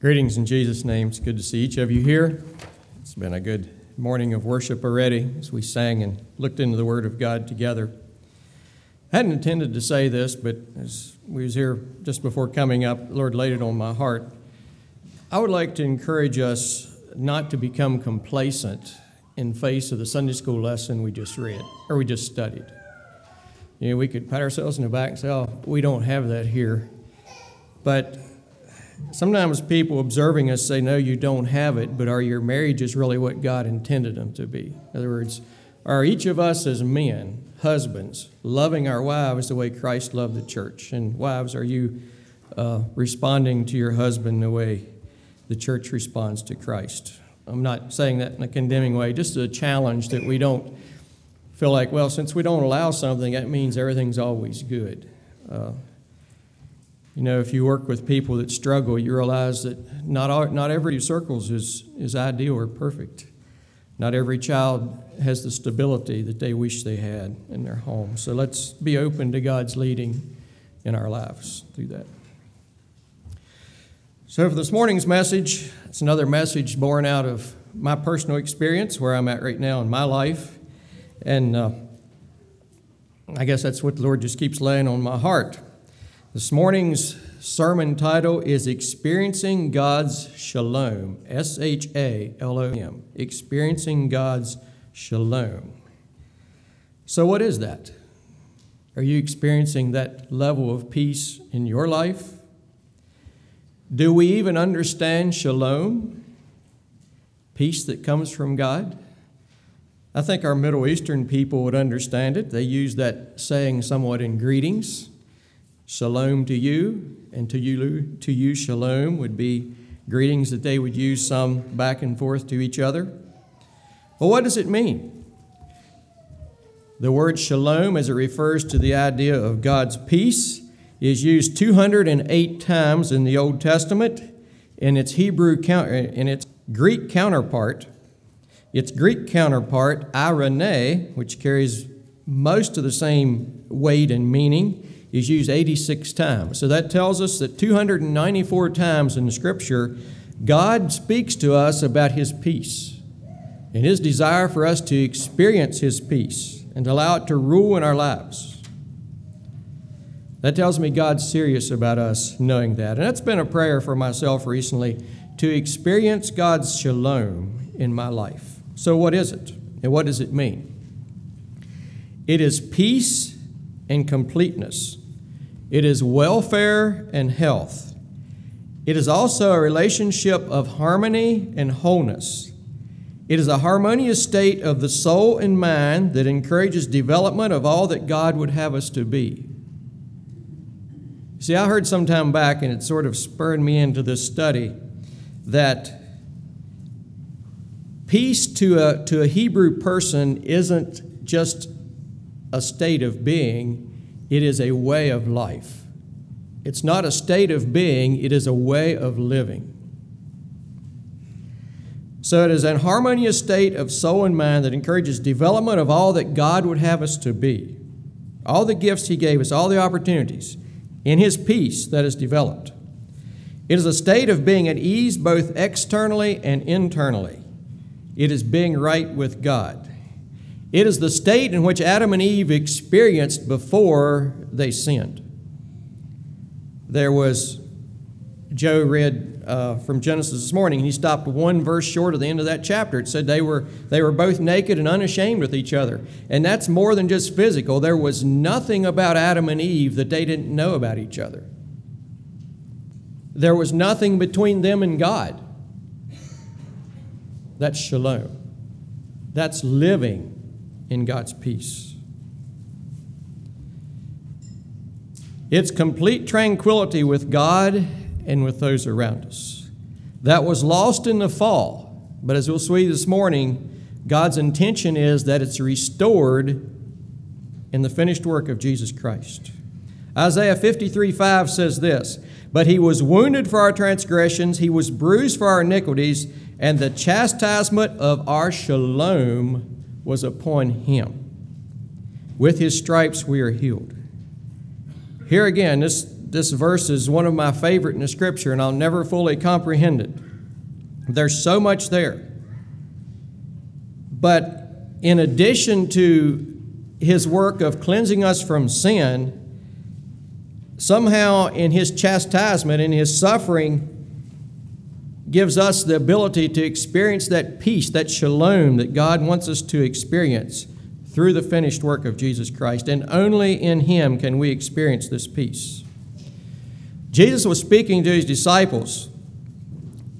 Greetings in Jesus' name. It's good to see each of you here. It's been a good morning of worship already as we sang and looked into the Word of God together. I hadn't intended to say this, but as we was here just before coming up, the Lord laid it on my heart. I would like to encourage us not to become complacent in face of the Sunday school lesson we just read or we just studied. You know, we could pat ourselves in the back and say, "Oh, we don't have that here," but Sometimes people observing us say, No, you don't have it, but are your marriages really what God intended them to be? In other words, are each of us as men, husbands, loving our wives the way Christ loved the church? And wives, are you uh, responding to your husband the way the church responds to Christ? I'm not saying that in a condemning way, just a challenge that we don't feel like, well, since we don't allow something, that means everything's always good. Uh, you know, if you work with people that struggle, you realize that not, all, not every circles is, is ideal or perfect. Not every child has the stability that they wish they had in their home. So let's be open to God's leading in our lives through that. So, for this morning's message, it's another message born out of my personal experience, where I'm at right now in my life. And uh, I guess that's what the Lord just keeps laying on my heart. This morning's sermon title is Experiencing God's Shalom. S H A L O M. Experiencing God's Shalom. So, what is that? Are you experiencing that level of peace in your life? Do we even understand shalom? Peace that comes from God? I think our Middle Eastern people would understand it. They use that saying somewhat in greetings. Shalom to you, and to you, to you, shalom would be greetings that they would use some back and forth to each other. Well, what does it mean? The word shalom, as it refers to the idea of God's peace, is used 208 times in the Old Testament. In its Hebrew in its Greek counterpart, its Greek counterpart, eirene, which carries most of the same weight and meaning, is used 86 times. So that tells us that 294 times in the scripture, God speaks to us about his peace and his desire for us to experience his peace and to allow it to rule in our lives. That tells me God's serious about us knowing that. And that's been a prayer for myself recently to experience God's shalom in my life. So, what is it? And what does it mean? It is peace and completeness it is welfare and health. It is also a relationship of harmony and wholeness. It is a harmonious state of the soul and mind that encourages development of all that God would have us to be. See, I heard some time back, and it sort of spurred me into this study, that peace to a, to a Hebrew person isn't just a state of being, it is a way of life. It's not a state of being, it is a way of living. So it is an harmonious state of soul and mind that encourages development of all that God would have us to be. All the gifts He gave us, all the opportunities in His peace that is developed. It is a state of being at ease both externally and internally. It is being right with God. It is the state in which Adam and Eve experienced before they sinned. There was, Joe read uh, from Genesis this morning, and he stopped one verse short of the end of that chapter. It said they were, they were both naked and unashamed with each other. And that's more than just physical. There was nothing about Adam and Eve that they didn't know about each other. There was nothing between them and God. That's shalom. That's living in God's peace. It's complete tranquility with God and with those around us. That was lost in the fall, but as we'll see this morning, God's intention is that it's restored in the finished work of Jesus Christ. Isaiah 53 5 says this But he was wounded for our transgressions, he was bruised for our iniquities, and the chastisement of our shalom was upon him. With his stripes we are healed. Here again, this, this verse is one of my favorite in the scripture, and I'll never fully comprehend it. There's so much there. But in addition to his work of cleansing us from sin, somehow in his chastisement, in his suffering, gives us the ability to experience that peace, that shalom that God wants us to experience through the finished work of Jesus Christ. And only in him can we experience this peace. Jesus was speaking to his disciples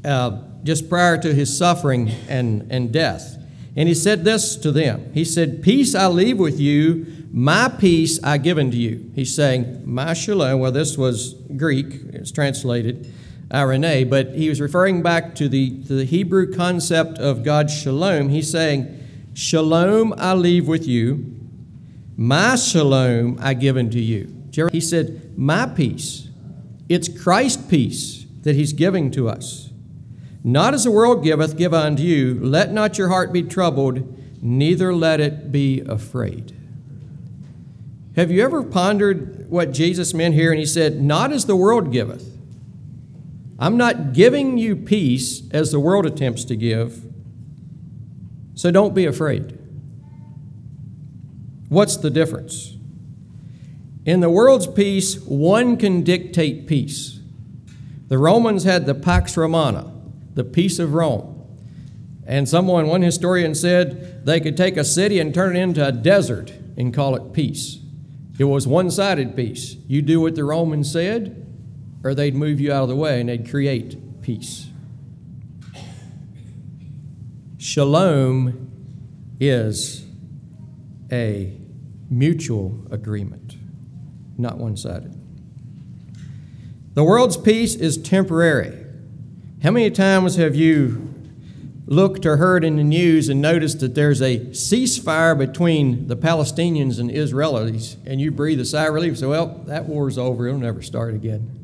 uh, just prior to his suffering and, and death. And he said this to them He said, Peace I leave with you, my peace I give unto you. He's saying, My shalom. Well, this was Greek, it's translated eirene, but he was referring back to the, to the Hebrew concept of God's shalom. He's saying, Shalom I leave with you, my shalom I give unto you. He said, My peace. It's Christ's peace that he's giving to us. Not as the world giveth, give unto you. Let not your heart be troubled, neither let it be afraid. Have you ever pondered what Jesus meant here? And he said, Not as the world giveth. I'm not giving you peace as the world attempts to give, so don't be afraid. What's the difference? In the world's peace, one can dictate peace. The Romans had the Pax Romana, the peace of Rome. And someone, one historian said, they could take a city and turn it into a desert and call it peace. It was one sided peace. You do what the Romans said, or they'd move you out of the way and they'd create peace. Shalom is a mutual agreement, not one sided. The world's peace is temporary. How many times have you looked or heard in the news and noticed that there's a ceasefire between the Palestinians and Israelis, and you breathe a sigh of relief and say, Well, that war's over, it'll never start again.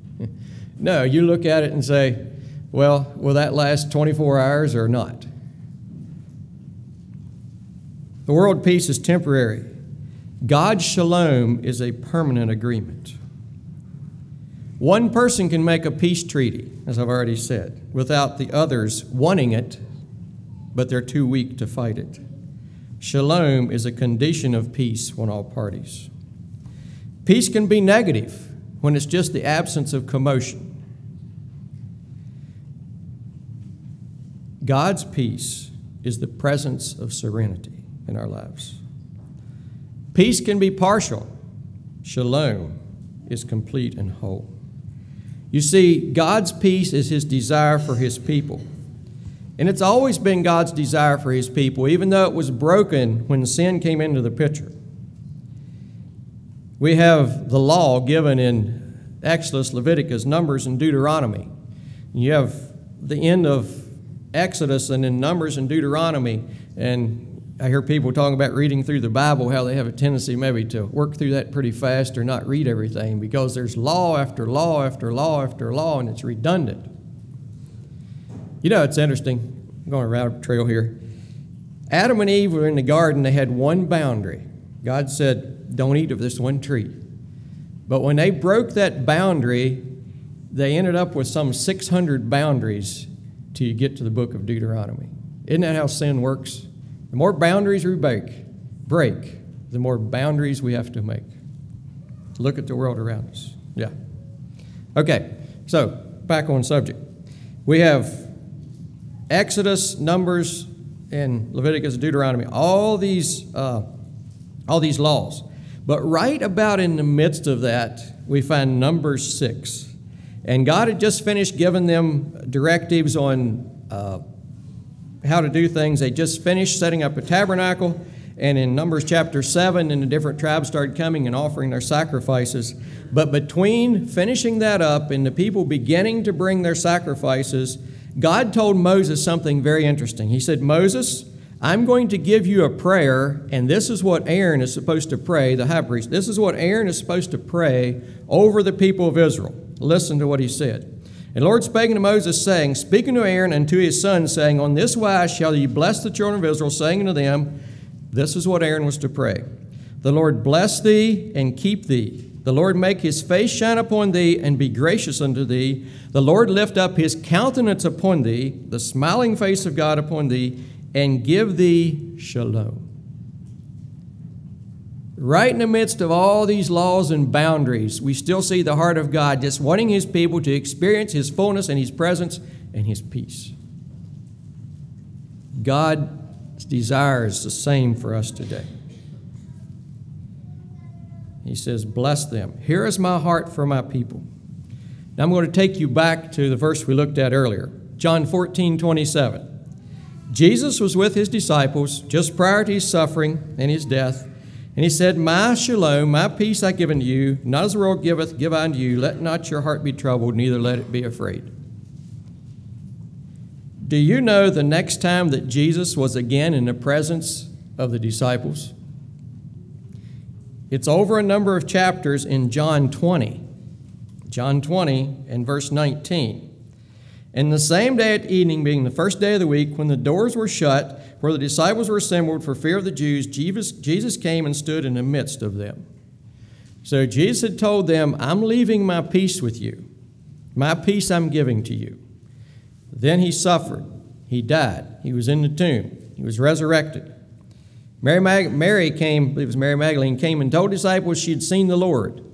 No, you look at it and say, well, will that last 24 hours or not? The world peace is temporary. God's shalom is a permanent agreement. One person can make a peace treaty, as I've already said, without the others wanting it, but they're too weak to fight it. Shalom is a condition of peace on all parties. Peace can be negative when it's just the absence of commotion. God's peace is the presence of serenity in our lives. Peace can be partial, shalom is complete and whole. You see, God's peace is His desire for His people. And it's always been God's desire for His people, even though it was broken when sin came into the picture. We have the law given in Exodus, Leviticus, Numbers, and Deuteronomy. You have the end of Exodus and in Numbers and Deuteronomy. And I hear people talking about reading through the Bible, how they have a tendency maybe to work through that pretty fast or not read everything because there's law after law after law after law and it's redundant. You know, it's interesting. I'm going around a trail here. Adam and Eve were in the garden, they had one boundary. God said, Don't eat of this one tree. But when they broke that boundary, they ended up with some 600 boundaries till you get to the book of Deuteronomy. Isn't that how sin works? The more boundaries we break, break, the more boundaries we have to make. Look at the world around us. Yeah. Okay, so back on subject. We have Exodus, Numbers, and Leviticus, Deuteronomy, all these, uh, all these laws. But right about in the midst of that, we find Numbers 6. And God had just finished giving them directives on uh, how to do things. They just finished setting up a tabernacle. And in Numbers chapter 7, and the different tribes started coming and offering their sacrifices. But between finishing that up and the people beginning to bring their sacrifices, God told Moses something very interesting. He said, Moses, I'm going to give you a prayer, and this is what Aaron is supposed to pray, the high priest. This is what Aaron is supposed to pray over the people of Israel. Listen to what he said. And Lord spake unto Moses, saying, Speaking to Aaron and to his sons, saying, On this wise shall ye bless the children of Israel, saying unto them, This is what Aaron was to pray. The Lord bless thee and keep thee. The Lord make his face shine upon thee and be gracious unto thee. The Lord lift up his countenance upon thee, the smiling face of God upon thee, and give thee shalom. Right in the midst of all these laws and boundaries, we still see the heart of God just wanting his people to experience his fullness and his presence and his peace. God desires the same for us today. He says, Bless them. Here is my heart for my people. Now I'm going to take you back to the verse we looked at earlier John 14, 27. Jesus was with his disciples just prior to his suffering and his death. And he said, My shalom, my peace I give unto you, not as the world giveth, give I unto you. Let not your heart be troubled, neither let it be afraid. Do you know the next time that Jesus was again in the presence of the disciples? It's over a number of chapters in John 20. John 20 and verse 19. And the same day at evening, being the first day of the week, when the doors were shut, where the disciples were assembled for fear of the Jews, Jesus, came and stood in the midst of them. So Jesus had told them, I'm leaving my peace with you. My peace I'm giving to you. Then he suffered. He died. He was in the tomb. He was resurrected. Mary, Mag- Mary came, I believe it was Mary Magdalene, came and told disciples she had seen the Lord.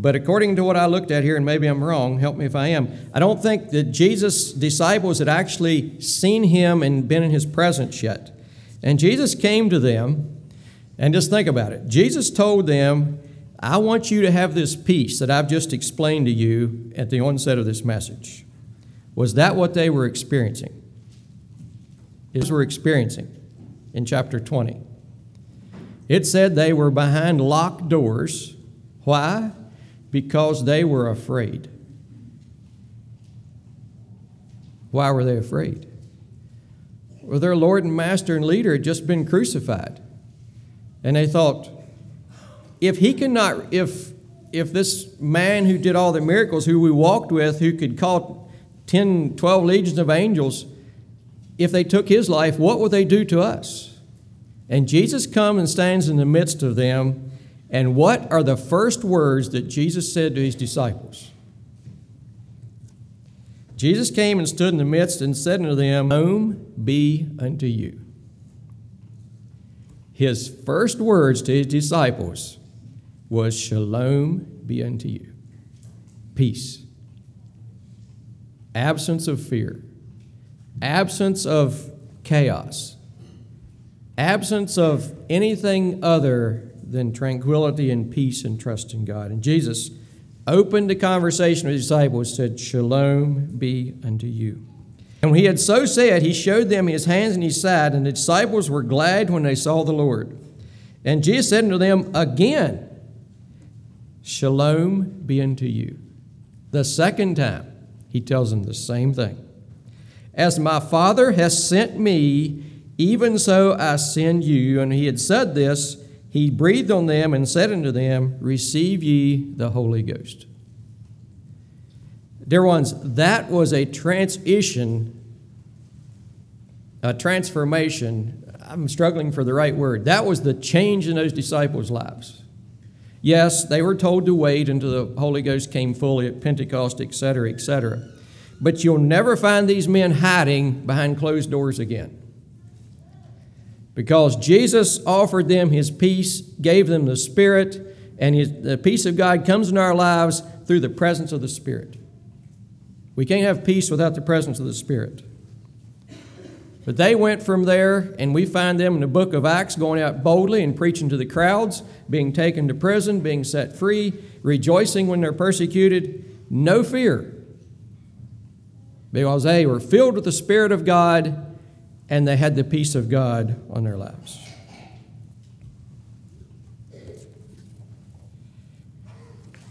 But according to what I looked at here, and maybe I'm wrong, help me if I am, I don't think that Jesus' disciples had actually seen him and been in his presence yet. And Jesus came to them, and just think about it. Jesus told them, I want you to have this peace that I've just explained to you at the onset of this message. Was that what they were experiencing? Is were experiencing in chapter 20. It said they were behind locked doors. Why? Because they were afraid. Why were they afraid? Well, their Lord and Master and leader had just been crucified. And they thought, if he cannot, if if this man who did all the miracles, who we walked with, who could call 10, 12 legions of angels, if they took his life, what would they do to us? And Jesus comes and stands in the midst of them. And what are the first words that Jesus said to his disciples? Jesus came and stood in the midst and said unto them, Shalom be unto you. His first words to his disciples was, Shalom be unto you. Peace. Absence of fear. Absence of chaos absence of anything other than tranquility and peace and trust in God. And Jesus opened the conversation with his disciples, said, Shalom be unto you. And when he had so said, he showed them his hands and his side, and the disciples were glad when they saw the Lord. And Jesus said unto them again, Shalom be unto you. The second time, he tells them the same thing. As my Father has sent me, even so I send you. And he had said this, he breathed on them and said unto them, Receive ye the Holy Ghost. Dear ones, that was a transition, a transformation. I'm struggling for the right word. That was the change in those disciples' lives. Yes, they were told to wait until the Holy Ghost came fully at Pentecost, etc., etc. But you'll never find these men hiding behind closed doors again because Jesus offered them his peace, gave them the Spirit, and his, the peace of God comes in our lives through the presence of the Spirit. We can't have peace without the presence of the Spirit. But they went from there, and we find them in the book of Acts going out boldly and preaching to the crowds, being taken to prison, being set free, rejoicing when they're persecuted, no fear. Because they were filled with the Spirit of God and they had the peace of God on their lives.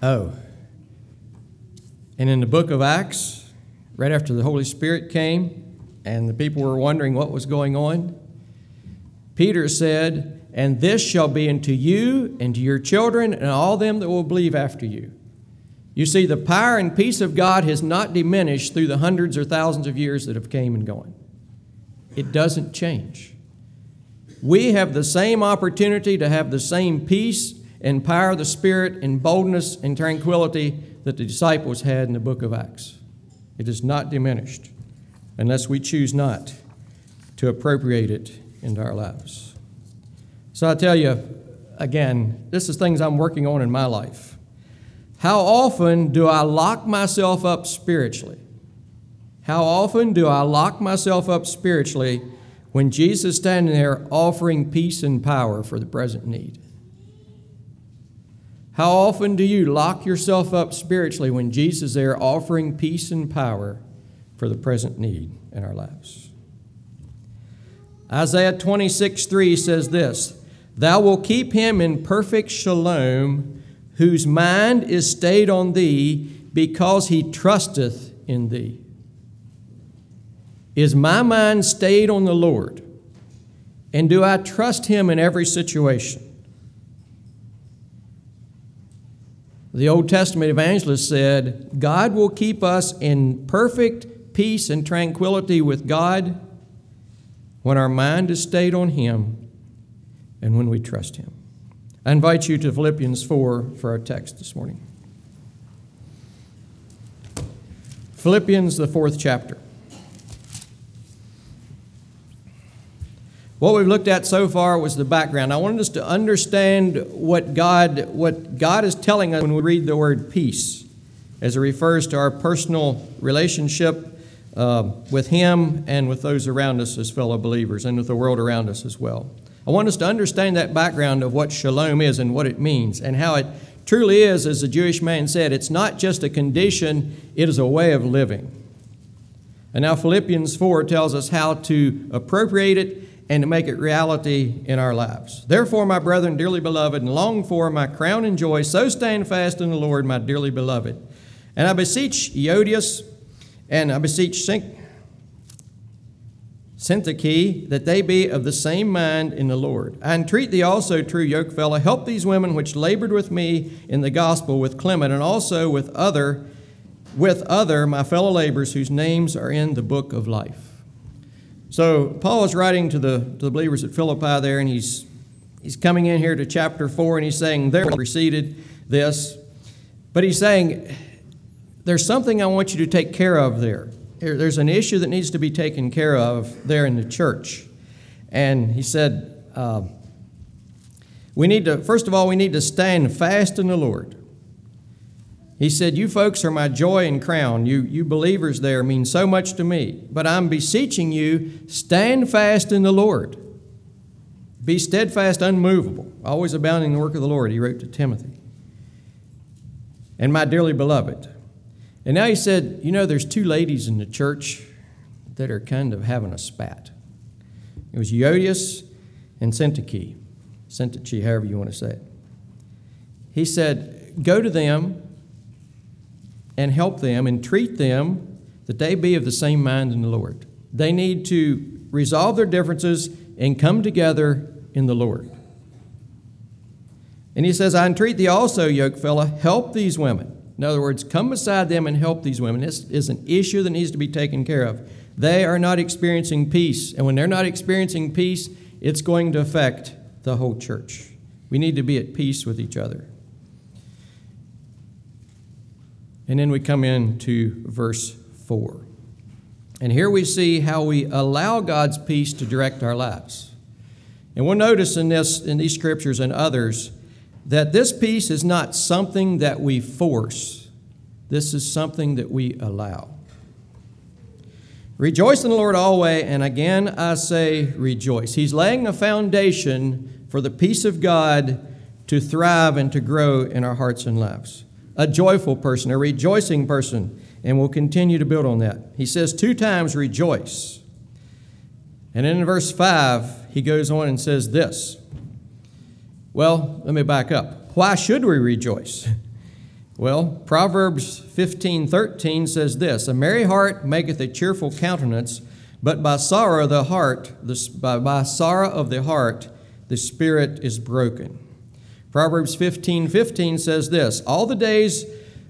Oh. And in the book of Acts, right after the Holy Spirit came and the people were wondering what was going on, Peter said, And this shall be unto you and to your children and all them that will believe after you. You see, the power and peace of God has not diminished through the hundreds or thousands of years that have came and gone it doesn't change. We have the same opportunity to have the same peace and power of the Spirit and boldness and tranquility that the disciples had in the book of Acts. It is not diminished unless we choose not to appropriate it into our lives. So I tell you, again, this is things I'm working on in my life. How often do I lock myself up spiritually? How often do I lock myself up spiritually when Jesus is standing there offering peace and power for the present need? How often do you lock yourself up spiritually when Jesus is there offering peace and power for the present need in our lives? Isaiah 26 3 says this Thou wilt keep him in perfect shalom, whose mind is stayed on thee, because he trusteth in thee. Is my mind stayed on the Lord? And do I trust him in every situation? The Old Testament evangelist said, God will keep us in perfect peace and tranquility with God when our mind is stayed on Him and when we trust Him. I invite you to Philippians 4 for our text this morning. Philippians, the fourth chapter. What we've looked at so far was the background. I wanted us to understand what God, what God is telling us when we read the word peace, as it refers to our personal relationship uh, with Him and with those around us as fellow believers and with the world around us as well. I want us to understand that background of what shalom is and what it means and how it truly is, as the Jewish man said, it's not just a condition, it is a way of living. And now Philippians 4 tells us how to appropriate it and to make it reality in our lives. Therefore, my brethren, dearly beloved, and long for my crown and joy, so stand fast in the Lord, my dearly beloved. And I beseech Euodias, and I beseech Syntyche, that they be of the same mind in the Lord. I entreat thee also, true yokefellow, help these women which labored with me in the gospel with Clement, and also with other, with other my fellow laborers whose names are in the book of life. So Paul is writing to the, to the believers at Philippi there, and he's he's coming in here to chapter four, and he's saying there preceded this, but he's saying there's something I want you to take care of there there's an issue that needs to be taken care of there in the church. And he said, uh, we need to, first of all, we need to stand fast in the Lord. He said, You folks are my joy and crown. You, you believers there mean so much to me. But I'm beseeching you, stand fast in the Lord. Be steadfast, unmovable, always abounding in the work of the Lord, he wrote to Timothy. And my dearly beloved, and now he said, You know, there's two ladies in the church that are kind of having a spat. It was Euodias and Syntyche. Syntyche, however you want to say it. He said, Go to them and help them and treat them that they be of the same mind in the Lord. They need to resolve their differences and come together in the Lord. And he says, I entreat thee also, yoke help these women in other words, come beside them and help these women. This is an issue that needs to be taken care of. They are not experiencing peace. And when they're not experiencing peace, it's going to affect the whole church. We need to be at peace with each other. And then we come into verse 4. And here we see how we allow God's peace to direct our lives. And we'll notice in this in these scriptures and others that this peace is not something that we force, this is something that we allow. Rejoice in the Lord always, and again I say rejoice. He's laying a foundation for the peace of God to thrive and to grow in our hearts and lives. A joyful person, a rejoicing person, and we'll continue to build on that. He says two times rejoice. And in verse 5, he goes on and says this well, let me back up. Why should we rejoice? Well, Proverbs 15:13 says this, "A merry heart maketh a cheerful countenance, but by sorrow the heart, the, by, by sorrow of the heart, the spirit is broken." Proverbs 15:15 15 says this, "All the days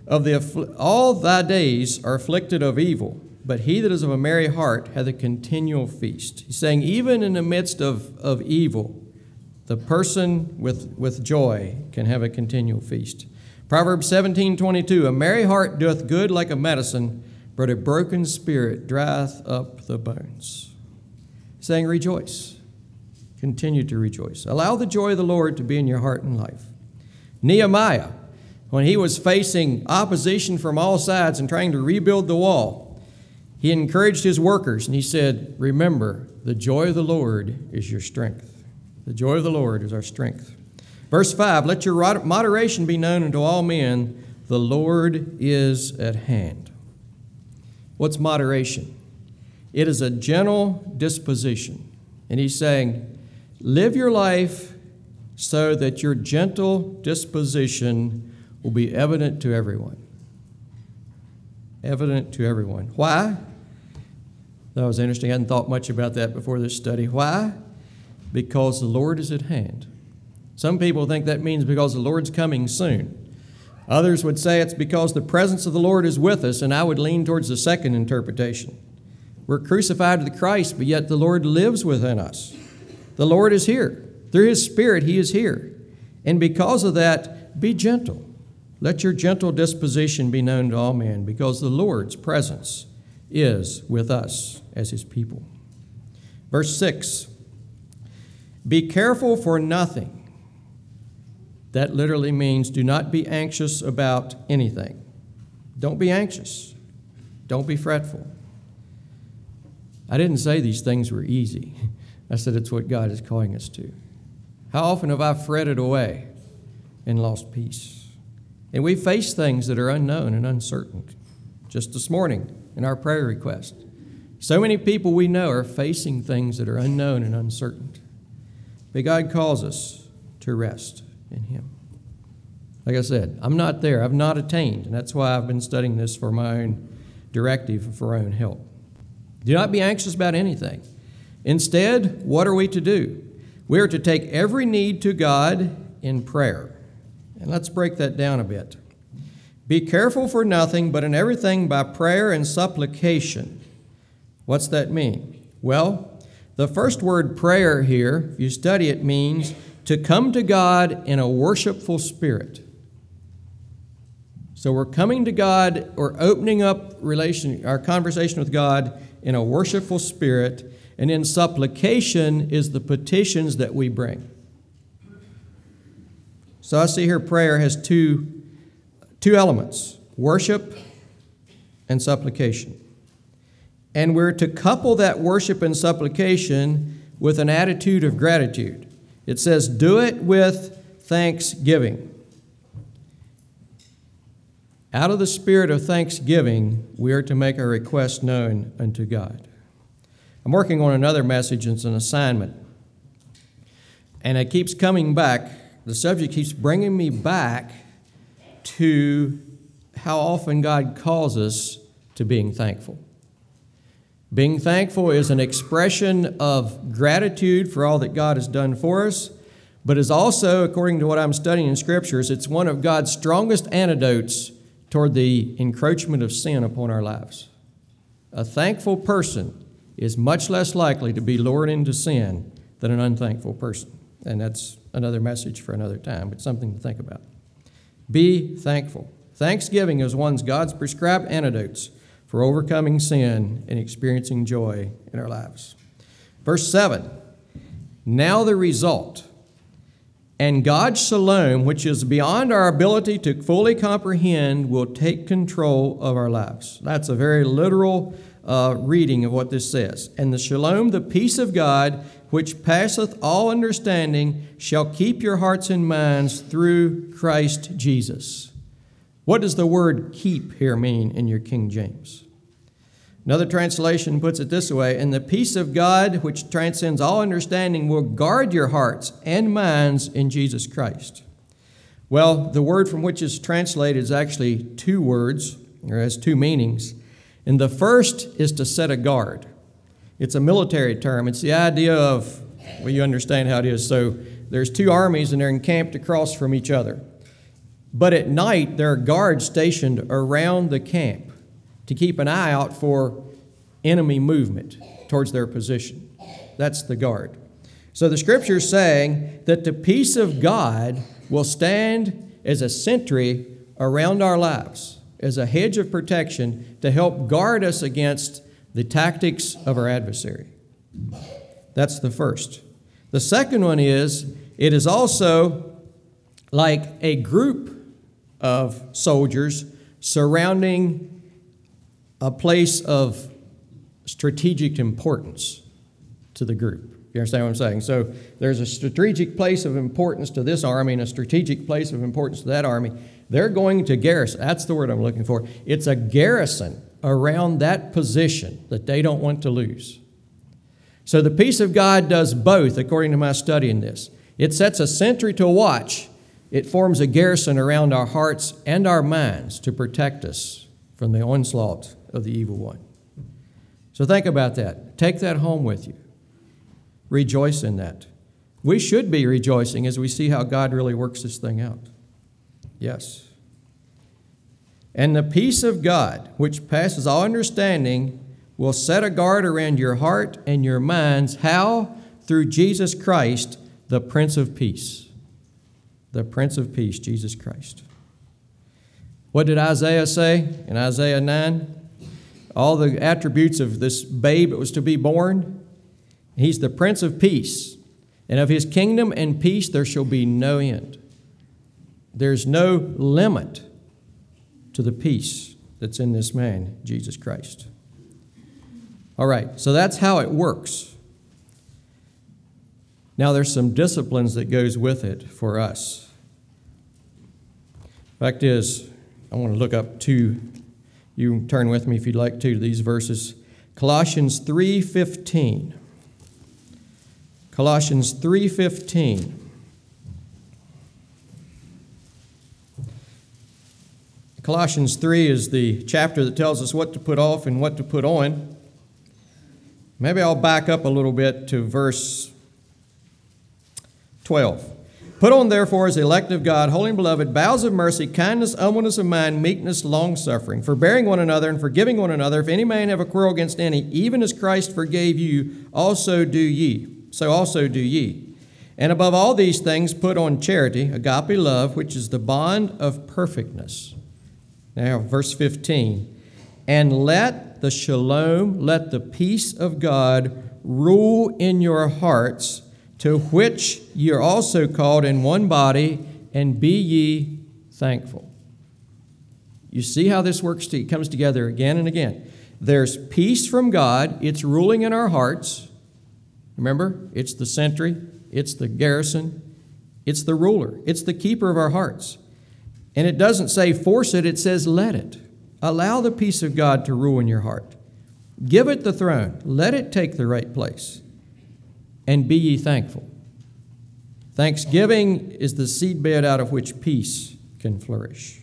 of the all thy days are afflicted of evil, but he that is of a merry heart hath a continual feast." He's saying even in the midst of, of evil, The person with, with joy can have a continual feast. Proverbs 17 22 A merry heart doeth good like a medicine, but a broken spirit drieth up the bones. Saying, Rejoice. Continue to rejoice. Allow the joy of the Lord to be in your heart and life. Nehemiah, when he was facing opposition from all sides and trying to rebuild the wall, he encouraged his workers and he said, Remember, the joy of the Lord is your strength. The joy of the Lord is our strength. Verse 5 Let your moderation be known unto all men, the Lord is at hand. What's moderation? It is a gentle disposition. And he's saying, Live your life so that your gentle disposition will be evident to everyone. Evident to everyone. Why? That was interesting. I hadn't thought much about that before this study. Why? Because the Lord is at hand. Some people think that means because the Lord's coming soon. Others would say it's because the presence of the Lord is with us, and I would lean towards the second interpretation. We're crucified with Christ, but yet the Lord lives within us. The Lord is here. Through His Spirit, He is here. And because of that, be gentle. Let your gentle disposition be known to all men, because the Lord's presence is with us as His people. Verse 6 Be careful for nothing. That literally means do not be anxious about anything. Don't be anxious. Don't be fretful. I didn't say these things were easy. I said it's what God is calling us to. How often have I fretted away and lost peace? And we face things that are unknown and uncertain. Just this morning in our prayer request, so many people we know are facing things that are unknown and uncertain. But God calls us to rest in Him. Like I said, I'm not there. I've not attained, and that's why I've been studying this for my own directive for our own help. Do not be anxious about anything. Instead, what are we to do? We are to take every need to God in prayer. And let's break that down a bit. Be careful for nothing, but in everything by prayer and supplication. What's that mean? Well, the first word prayer here, if you study it, means to come to God in a worshipful spirit. So we're coming to God, or opening up relation, our conversation with God in a worshipful spirit and in supplication is the petitions that we bring. So I see here prayer has two, two elements worship and supplication. And we're to couple that worship and supplication with an attitude of gratitude. It says, do it with thanksgiving. Out of the spirit of thanksgiving, we are to make our request known unto God. I'm working on another message, it's an assignment. And it keeps coming back. The subject keeps bringing me back to how often God calls us to being thankful. Being thankful is an expression of gratitude for all that God has done for us, but is also, according to what I'm studying in scriptures, it's one of God's strongest antidotes toward the encroachment of sin upon our lives. A thankful person is much less likely to be lured into sin than an unthankful person. And that's another message for another time, but something to think about. Be thankful. Thanksgiving is one's God's prescribed antidotes for overcoming sin and experiencing joy in our lives. Verse 7 Now the result. And God's shalom, which is beyond our ability to fully comprehend, will take control of our lives. That's a very literal uh, reading of what this says. And the shalom, the peace of God, which passeth all understanding, shall keep your hearts and minds through Christ Jesus. What does the word keep here mean in your King James? Another translation puts it this way And the peace of God, which transcends all understanding, will guard your hearts and minds in Jesus Christ. Well, the word from which it's translated is actually two words, or has two meanings. And the first is to set a guard. It's a military term. It's the idea of, well, you understand how it is. So there's two armies and they're encamped across from each other. But at night, there are guards stationed around the camp to keep an eye out for enemy movement towards their position. That's the guard. So the scripture is saying that the peace of God will stand as a sentry around our lives, as a hedge of protection to help guard us against the tactics of our adversary. That's the first. The second one is it is also like a group of soldiers surrounding a place of strategic importance to the group. You understand what I'm saying? So there's a strategic place of importance to this army and a strategic place of importance to that army. They're going to garrison. That's the word I'm looking for. It's a garrison around that position that they don't want to lose. So the peace of God does both, according to my study in this. It sets a sentry to watch, it forms a garrison around our hearts and our minds to protect us from the onslaught of the evil one. So think about that. Take that home with you. Rejoice in that. We should be rejoicing as we see how God really works this thing out. Yes. And the peace of God, which passes all understanding, will set a guard around your heart and your minds. How? Through Jesus Christ, the Prince of Peace. The Prince of Peace, Jesus Christ. What did Isaiah say in Isaiah 9? All the attributes of this babe that was to be born. He's the Prince of Peace. And of his kingdom and peace there shall be no end. There's no limit to the peace that's in this man, Jesus Christ. All right, so that's how it works. Now there's some disciplines that goes with it for us. Fact is, I want to look up two. You turn with me if you'd like to these verses. Colossians 3:15. Colossians 3:15. Colossians 3 is the chapter that tells us what to put off and what to put on. Maybe I'll back up a little bit to verse 12. Put on, therefore, as the elect of God, holy and beloved, bowels of mercy, kindness, humbleness of mind, meekness, long suffering, forbearing one another and forgiving one another. If any man have a quarrel against any, even as Christ forgave you, also do ye. So also do ye. And above all these things, put on charity, agape love, which is the bond of perfectness. Now, verse 15. And let the shalom, let the peace of God rule in your hearts, to which ye are also called in one body, and be ye thankful. You see how this works, to, it comes together again and again. There's peace from God, it's ruling in our hearts. Remember, it's the sentry, it's the garrison, it's the ruler, it's the keeper of our hearts. And it doesn't say force it, it says let it. Allow the peace of God to rule in your heart. Give it the throne, let it take the right place, and be ye thankful. Thanksgiving is the seedbed out of which peace can flourish.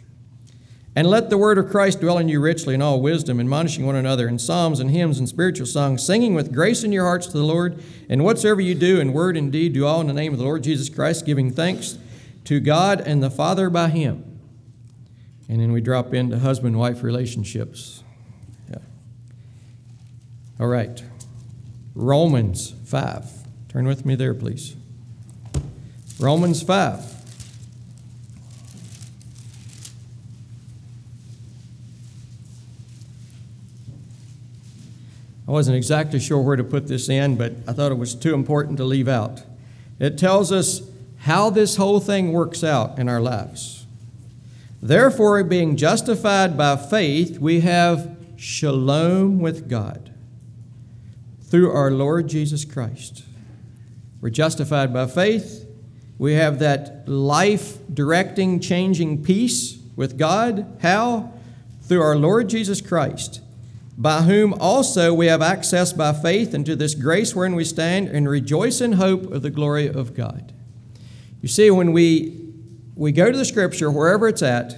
And let the word of Christ dwell in you richly in all wisdom, admonishing one another in psalms and hymns and spiritual songs, singing with grace in your hearts to the Lord. And whatsoever you do in word and deed, do all in the name of the Lord Jesus Christ, giving thanks to God and the Father by him. And then we drop into husband wife relationships. Yeah. All right. Romans 5. Turn with me there, please. Romans 5. I wasn't exactly sure where to put this in, but I thought it was too important to leave out. It tells us how this whole thing works out in our lives. Therefore, being justified by faith, we have shalom with God through our Lord Jesus Christ. We're justified by faith. We have that life directing, changing peace with God. How? Through our Lord Jesus Christ, by whom also we have access by faith into this grace wherein we stand and rejoice in hope of the glory of God. You see, when we, we go to the scripture, wherever it's at,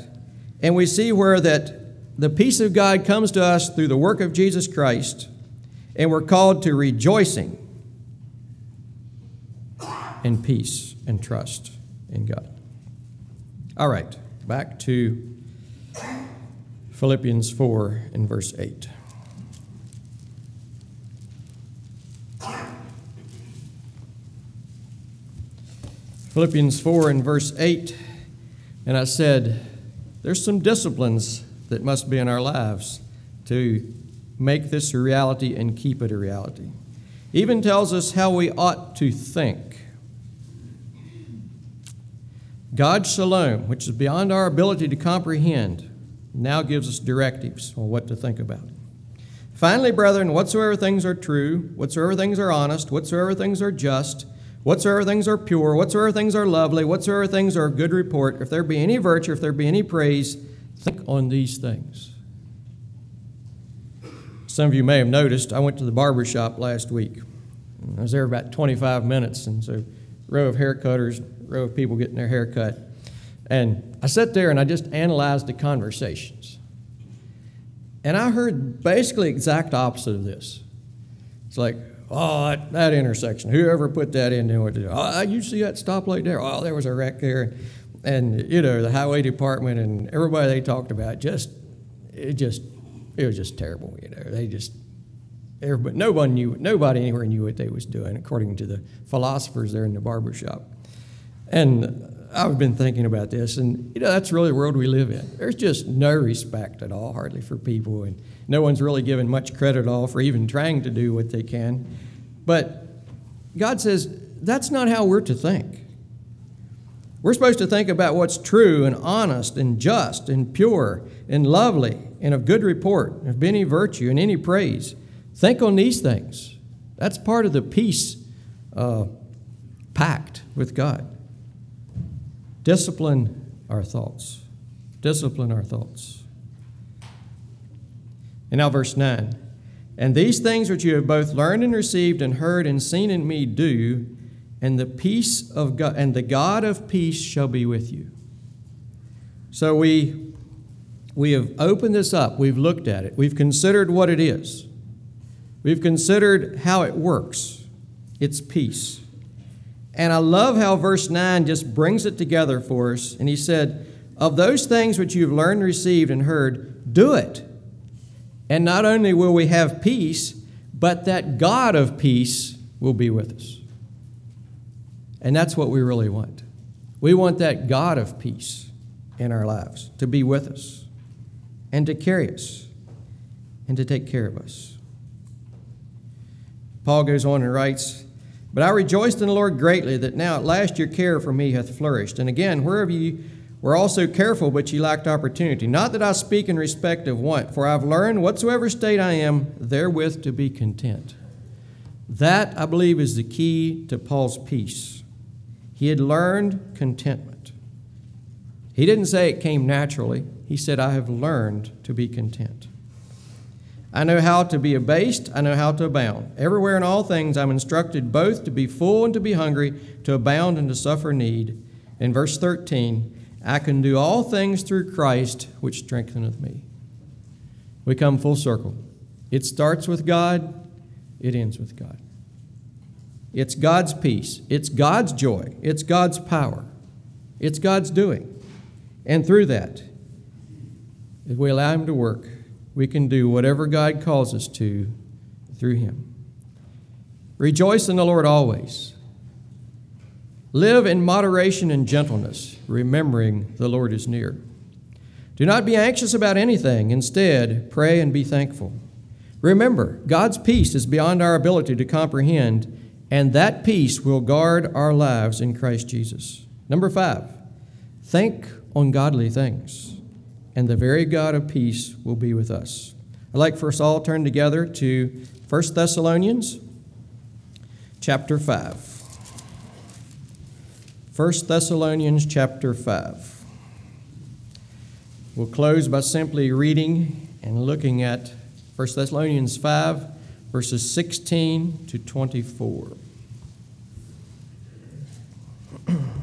and we see where that the peace of God comes to us through the work of Jesus Christ, and we're called to rejoicing and peace and trust in God. All right, back to Philippians 4 and verse 8. Philippians 4 and verse 8, and I said, There's some disciplines that must be in our lives to make this a reality and keep it a reality. Even tells us how we ought to think. God's shalom, which is beyond our ability to comprehend, now gives us directives on what to think about. Finally, brethren, whatsoever things are true, whatsoever things are honest, whatsoever things are just, whatsoever things are pure, whatsoever things are lovely, whatsoever things are good report, if there be any virtue, if there be any praise, think on these things. Some of you may have noticed I went to the barber shop last week. I was there about 25 minutes, and so row of haircutters, row of people getting their hair cut. And I sat there and I just analyzed the conversations. And I heard basically exact opposite of this. It's like, oh, that, that intersection, whoever put that in there, oh, uh, uh, you see that stoplight there? Oh, there was a wreck there. And, you know, the highway department and everybody they talked about just, it just, it was just terrible, you know. They just, everybody, nobody knew, nobody anywhere knew what they was doing, according to the philosophers there in the barber shop. And I've been thinking about this, and you know that's really the world we live in. There's just no respect at all, hardly for people, and no one's really given much credit at all for even trying to do what they can. But God says that's not how we're to think. We're supposed to think about what's true and honest and just and pure and lovely and of good report, of any virtue and any praise. Think on these things. That's part of the peace uh, pact with God. Discipline our thoughts. Discipline our thoughts. And now, verse 9. And these things which you have both learned and received and heard and seen in me do, and the peace of God and the God of peace shall be with you. So we we have opened this up, we've looked at it, we've considered what it is. We've considered how it works. It's peace. And I love how verse 9 just brings it together for us. And he said, Of those things which you've learned, received, and heard, do it. And not only will we have peace, but that God of peace will be with us. And that's what we really want. We want that God of peace in our lives to be with us and to carry us and to take care of us. Paul goes on and writes, but I rejoiced in the Lord greatly that now at last your care for me hath flourished. And again, wherever ye were also careful, but ye lacked opportunity. Not that I speak in respect of want, for I've learned whatsoever state I am, therewith to be content. That, I believe, is the key to Paul's peace. He had learned contentment. He didn't say it came naturally, he said, I have learned to be content. I know how to be abased, I know how to abound. Everywhere in all things I'm instructed both to be full and to be hungry, to abound and to suffer need. In verse 13, I can do all things through Christ, which strengtheneth me. We come full circle. It starts with God, it ends with God. It's God's peace, it's God's joy, it's God's power, it's God's doing. And through that, if we allow Him to work, we can do whatever God calls us to through Him. Rejoice in the Lord always. Live in moderation and gentleness, remembering the Lord is near. Do not be anxious about anything. Instead, pray and be thankful. Remember, God's peace is beyond our ability to comprehend, and that peace will guard our lives in Christ Jesus. Number five, think on godly things and the very God of peace will be with us. I'd like for us all to turn together to 1 Thessalonians chapter 5. 1 Thessalonians chapter 5. We'll close by simply reading and looking at 1 Thessalonians 5, verses 16 to 24.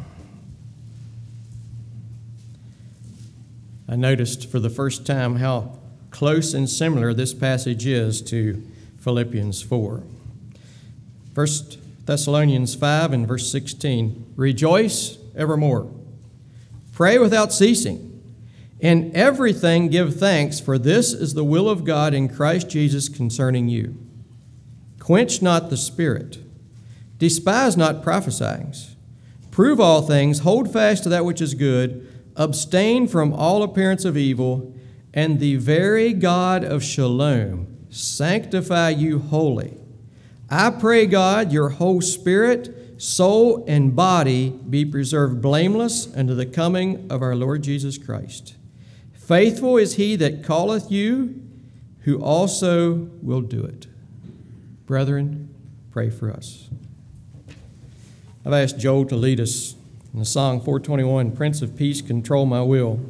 I noticed for the first time how close and similar this passage is to Philippians 4. 1 Thessalonians 5 and verse 16 Rejoice evermore, pray without ceasing. In everything give thanks, for this is the will of God in Christ Jesus concerning you. Quench not the spirit, despise not prophesying Prove all things, hold fast to that which is good, abstain from all appearance of evil, and the very God of shalom sanctify you wholly. I pray, God, your whole spirit, soul, and body be preserved blameless unto the coming of our Lord Jesus Christ. Faithful is he that calleth you, who also will do it. Brethren, pray for us. I've asked Joel to lead us in the song 421, Prince of Peace, Control My Will.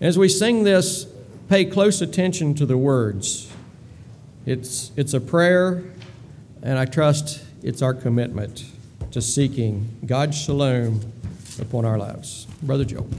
As we sing this, pay close attention to the words. It's, it's a prayer, and I trust it's our commitment to seeking God's shalom upon our lives. Brother Joel.